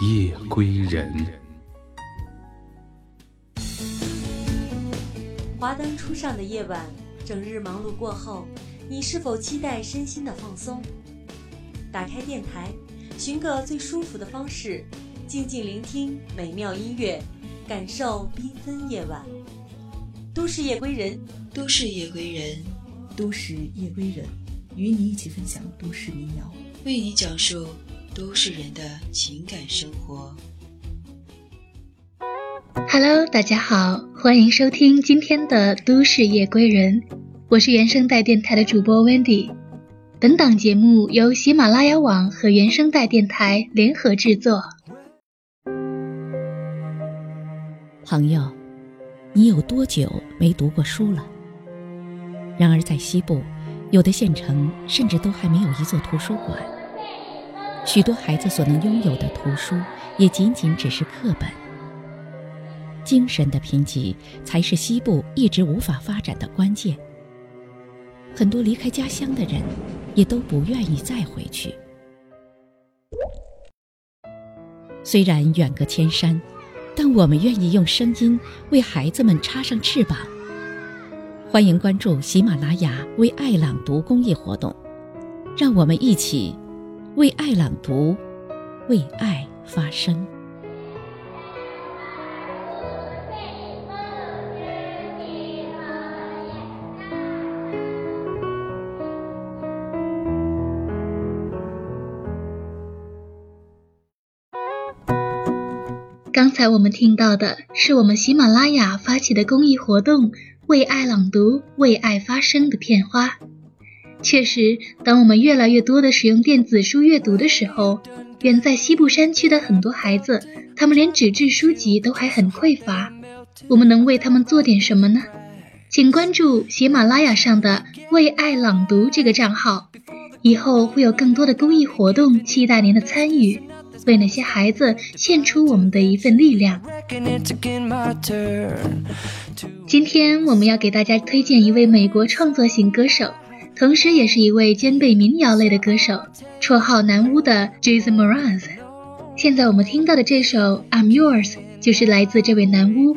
夜归人。华灯初上的夜晚，整日忙碌过后，你是否期待身心的放松？打开电台，寻个最舒服的方式，静静聆听美妙音乐，感受缤纷夜晚。都市夜归人，都市夜归人，都市夜归人，与你一起分享都市民谣，为你讲述都市人的情感生活。Hello，大家好，欢迎收听今天的《都市夜归人》，我是原声带电台的主播 Wendy。本档节目由喜马拉雅网和原声带电台联合制作。朋友，你有多久没读过书了？然而在西部，有的县城甚至都还没有一座图书馆，许多孩子所能拥有的图书，也仅仅只是课本。精神的贫瘠才是西部一直无法发展的关键。很多离开家乡的人，也都不愿意再回去。虽然远隔千山，但我们愿意用声音为孩子们插上翅膀。欢迎关注喜马拉雅为爱朗读公益活动，让我们一起为爱朗读，为爱发声。刚才我们听到的是我们喜马拉雅发起的公益活动“为爱朗读，为爱发声”的片花。确实，当我们越来越多的使用电子书阅读的时候，远在西部山区的很多孩子，他们连纸质书籍都还很匮乏。我们能为他们做点什么呢？请关注喜马拉雅上的“为爱朗读”这个账号，以后会有更多的公益活动期待您的参与。为那些孩子献出我们的一份力量。今天我们要给大家推荐一位美国创作型歌手，同时也是一位兼备民谣类的歌手，绰号南巫的 Jason Mraz。现在我们听到的这首 I'm Yours 就是来自这位南巫。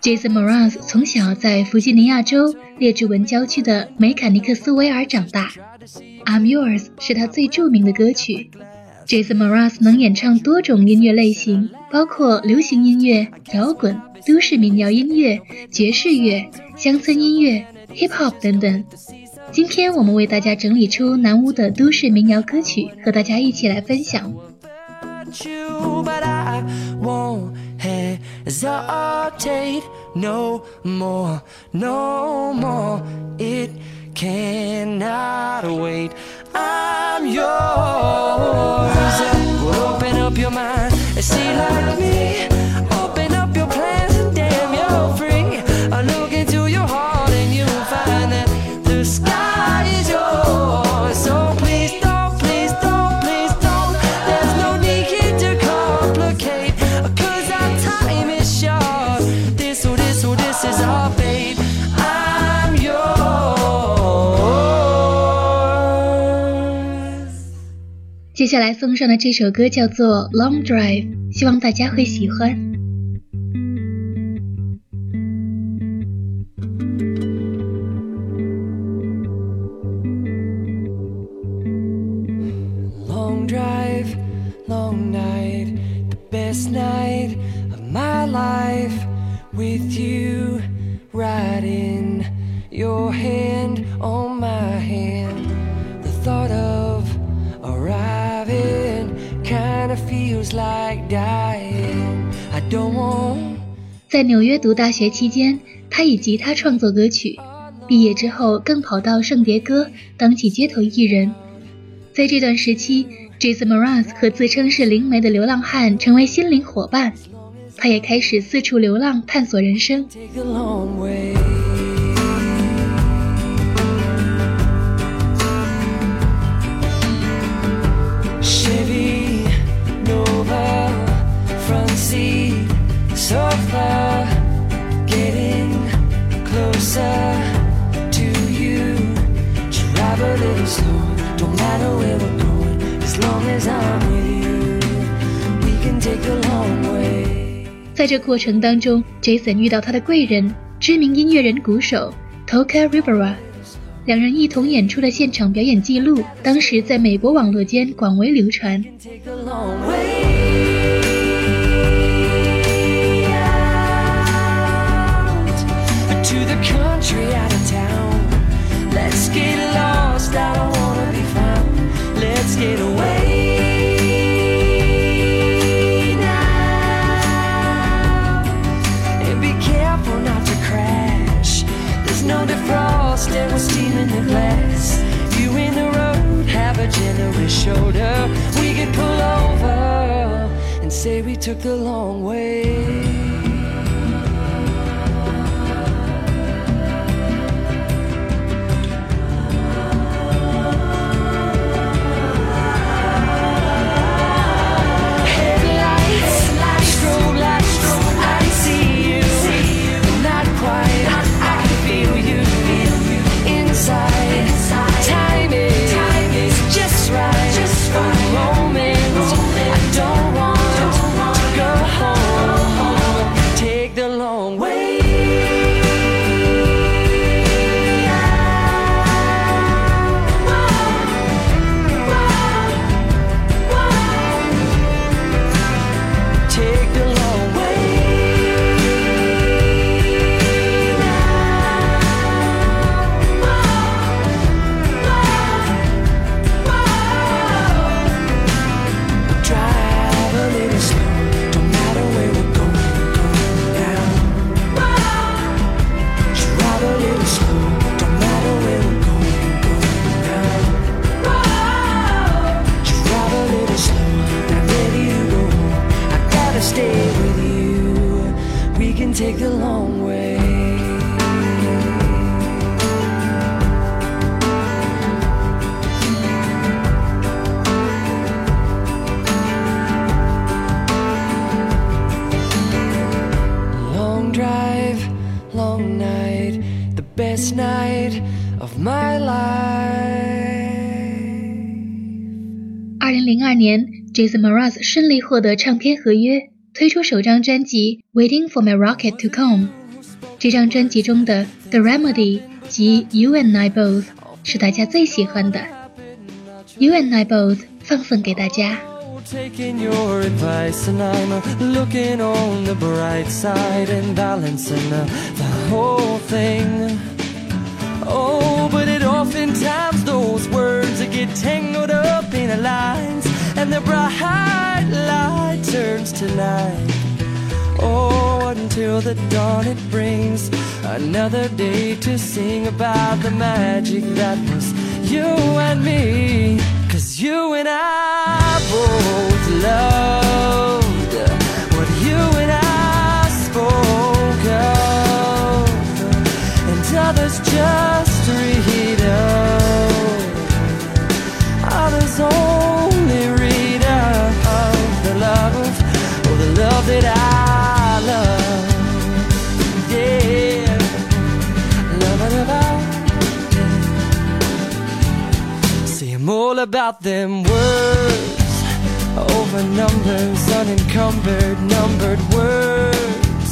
Jason Mraz 从小在弗吉尼亚州列治文郊区的梅坎尼克斯维尔长大，《I'm Yours》是他最著名的歌曲。Jason Mraz 能演唱多种音乐类型，包括流行音乐、摇滚、都市民谣音乐、爵士乐、乡村音乐、Hip Hop 等等。今天我们为大家整理出南屋的都市民谣歌曲，和大家一起来分享。want you, but I won't hesitate no more, no more. It cannot wait. I'm yours. Open up your mind and see like me. 接下来送上的这首歌叫做《Long Drive》，希望大家会喜欢。Long drive, long night, the best night of my life with you right in your hand on my hand. The thought of 在纽约读大学期间，他以吉他创作歌曲。毕业之后，更跑到圣迭戈当起街头艺人。在这段时期，Jason Mraz 和自称是灵媒的流浪汉成为心灵伙伴。他也开始四处流浪，探索人生。在这过程当中，Jason 遇到他的贵人，知名音乐人鼓手 Toka Rivera，两人一同演出的现场表演记录，当时在美国网络间广为流传。Say we took the long way. take the long way. Long drive, long night, the best night of my life. 二零零二年，Jason Mraz 顺利获得唱片合约， 推出首张专辑《Waiting for My Rocket to Come》。这张专辑中的《The Remedy》及《You and I Both》是大家最喜欢的，《You and I Both》放送给大家。 Taking your advice, and I'm uh, looking on the bright side and balancing uh, the whole thing. Oh, but it all oftentimes those words that get tangled up in the lines, and the bright light turns to night. Oh, until the dawn it brings another day to sing about the magic that was you and me. Cause you and I both loved what you and I spoke of, and others just read of. Others only about them words over numbers, unencumbered, numbered words.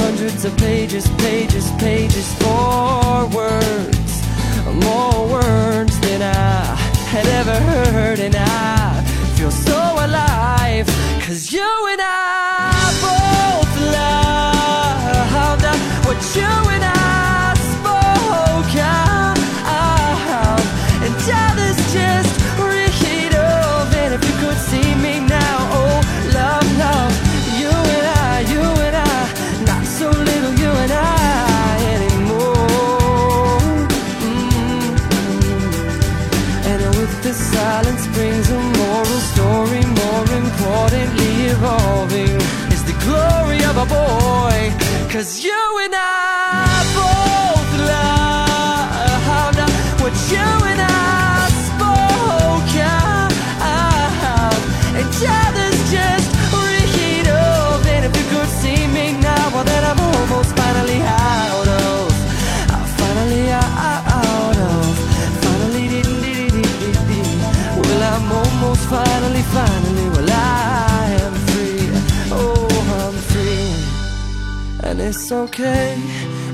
Hundreds of pages, pages, pages for words. More words than I had ever heard, and I feel so alive. Cause you and I both loved what you and I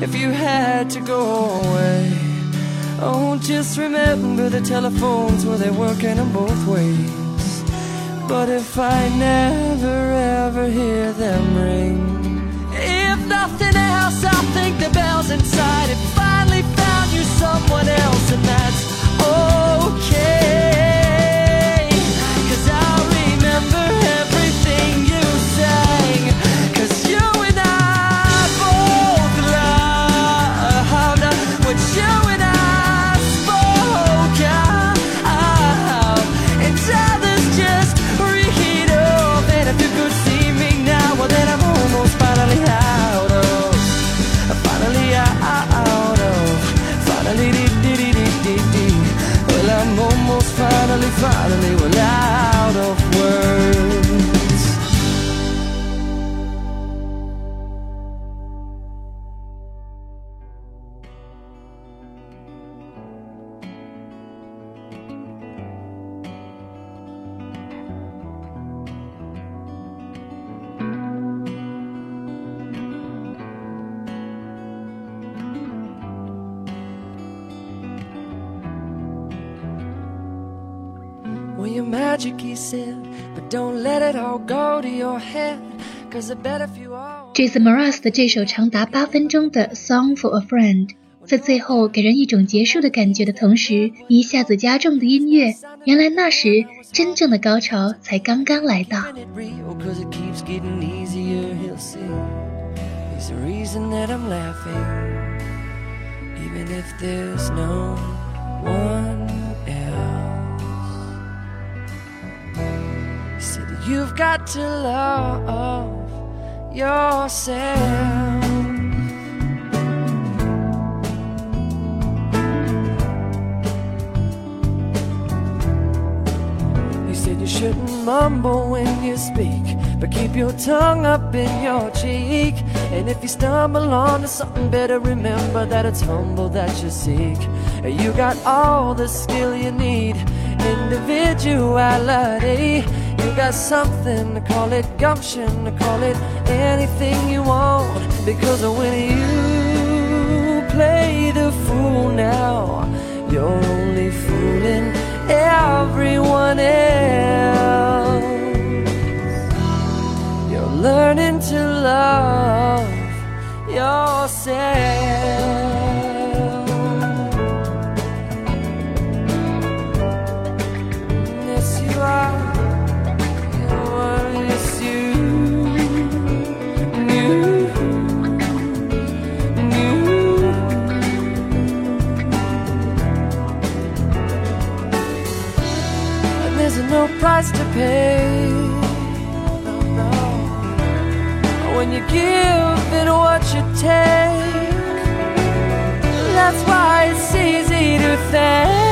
if you had to go away. Oh, just remember the telephones were they're working in both ways. But if I never ever hear them ring, if nothing else, I'll think the bells inside it finally found you someone else, and that's okay. Jason Mraz 的这首长达八分钟的《Song for a Friend》，在最后给人一种结束的感觉的同时，一下子加重的音乐，原来那时真正的高潮才刚刚来到。You've got to love yourself. He said you shouldn't mumble when you speak, but keep your tongue up in your cheek. And if you stumble onto something, better remember that it's humble that you seek. You got all the skill you need, individuality. You got something, to call it gumption, to call it anything you want. Because when you play the fool now, you're only fooling everyone else. You're learning to love yourself. Price to pay. When you give it what you take, that's why it's easy to thank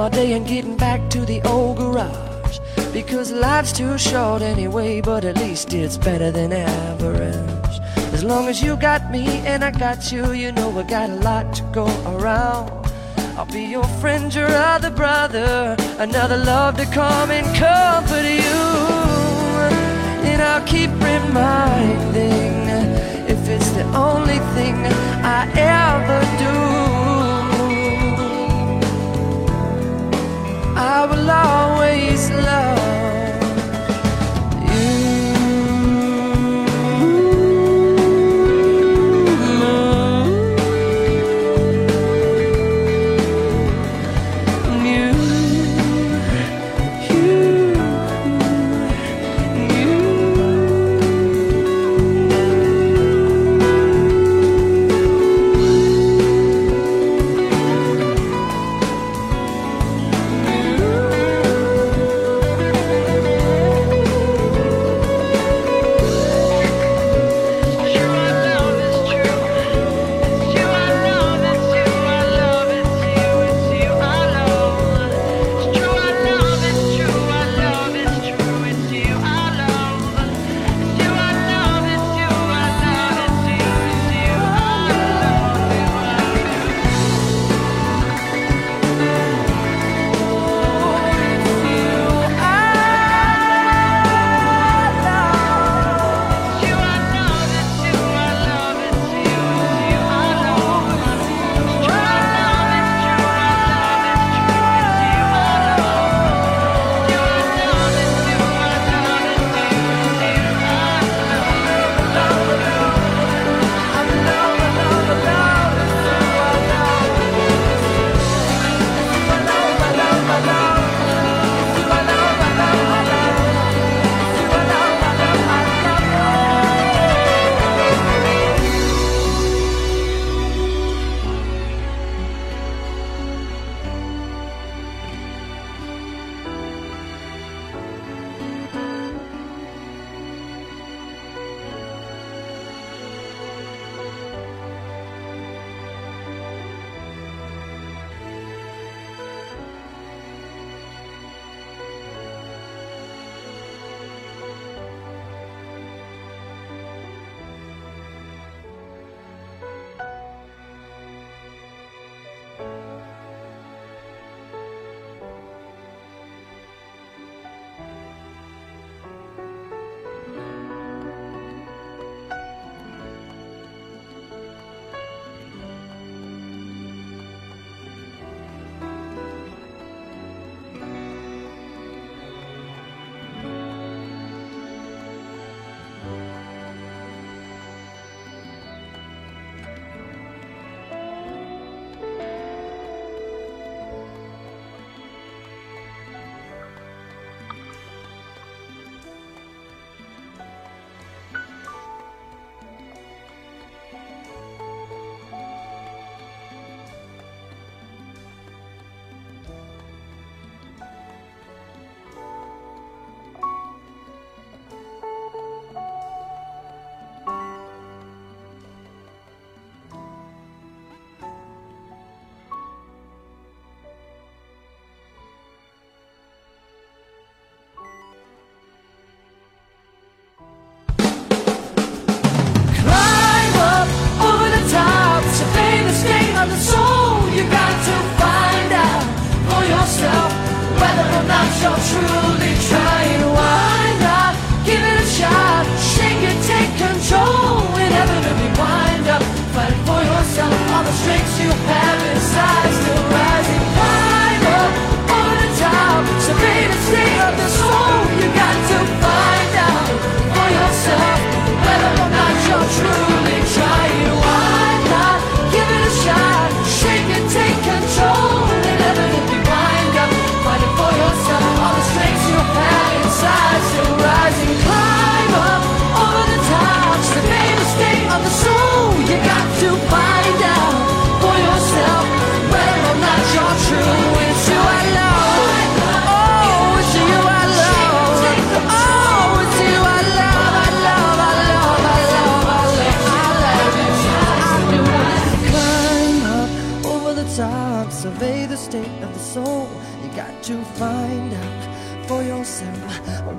our day and getting back to the old garage. Because life's too short anyway, but at least it's better than average. As long as you got me and I got you, you know we got a lot to go around. I'll be your friend, your other brother, another love to come and comfort you. And I'll keep reminding if it's the only thing I ever do. I will always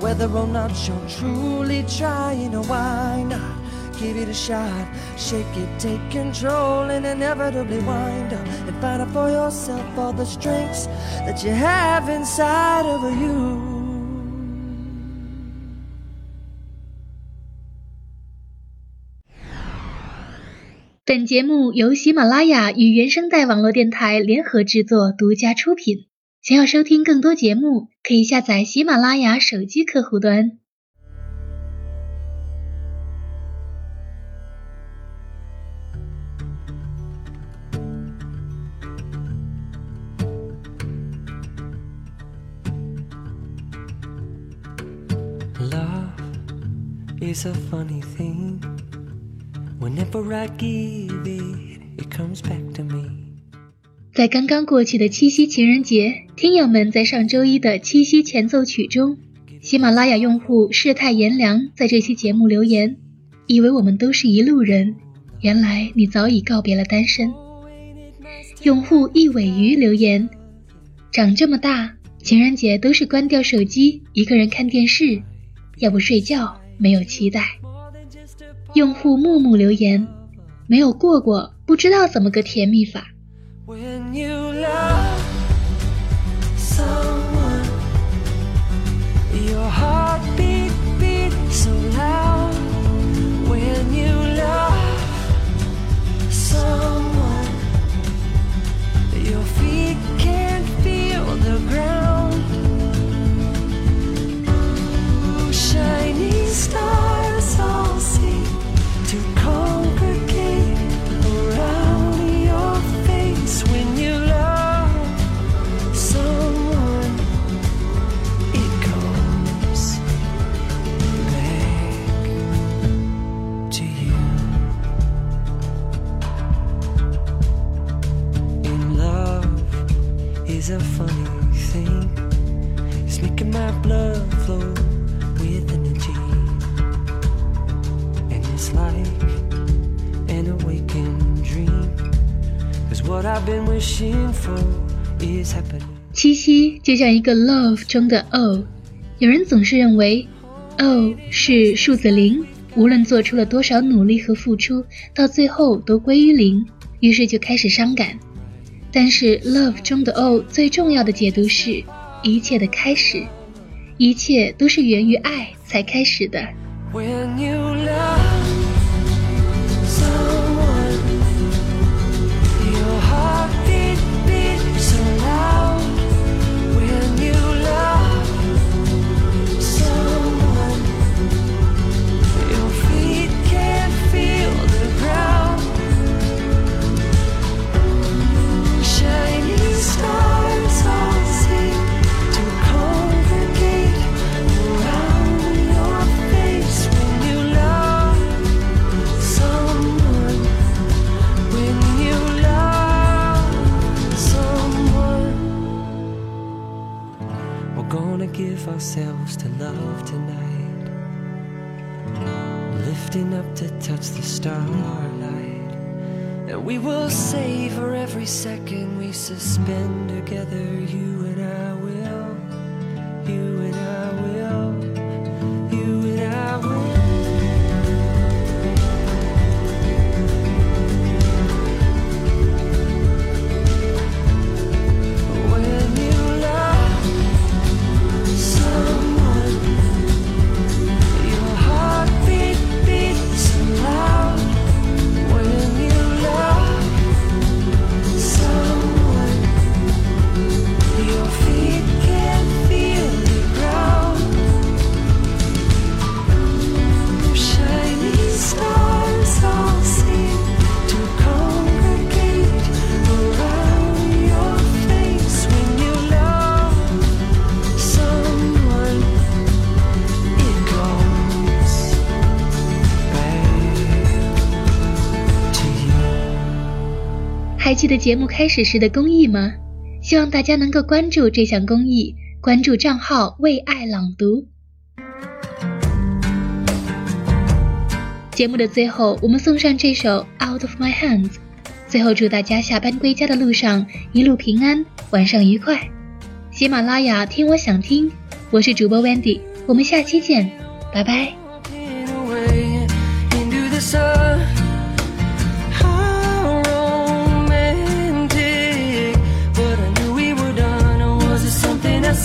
whether or not you're truly trying or why not. Give it a shot, shake it, take control, and inevitably wind up and find out for yourself all the strengths that you have inside of you. 本节目由喜马拉雅与原声带网络电台联合制作，独家出品。想要收听更多节目，可以下载喜马拉雅手机客户端。Love is a funny thing. Whenever I give it, it comes back to me. 在刚刚过去的七夕情人节，听友们在上周一的七夕前奏曲中，喜马拉雅用户世态炎凉在这期节目留言，以为我们都是一路人，原来你早已告别了单身。用户一尾鱼留言：长这么大，情人节都是关掉手机，一个人看电视，要不睡觉，没有期待。用户木木留言：没有过过，不知道怎么个甜蜜法。When you love someone, your heart beat beat so loud. When you love someone, your feet can't feel the ground. Ooh, Shiny stars all seem to congregate 就像一个 love 中的 o，有人总是认为 o 是数字零，无论做出了多少努力和付出，到最后都归于零，于是就开始伤感。但是 love 中的 o 最重要的解读是一切的开始，一切都是源于爱才开始的。When you love me so ourselves to love tonight, lifting up to touch the starlight. And we will savor every second we suspend together. 还记得节目开始时的公益吗？希望大家能够关注这项公益关注账号为爱朗读节目的最后我们送上这首 out of my hands 最后祝大家下班归家的路上一路平安晚上愉快。喜马拉雅听我想听。我是主播 wendy 我们下期见拜拜。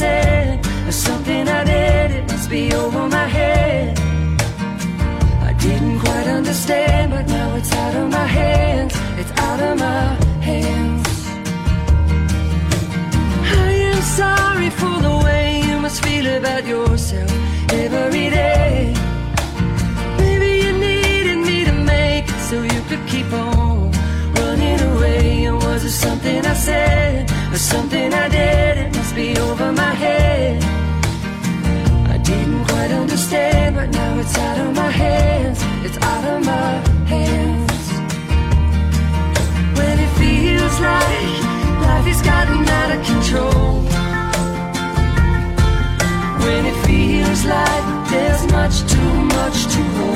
said or something I did. It must be over my head. I didn't quite understand, but now it's out of my hands. It's out of my hands. I am sorry for the way you must feel about yourself every day. Maybe you needed me to make it so you could keep on running away. Or was it something I said or something I did? there's much too much to hold.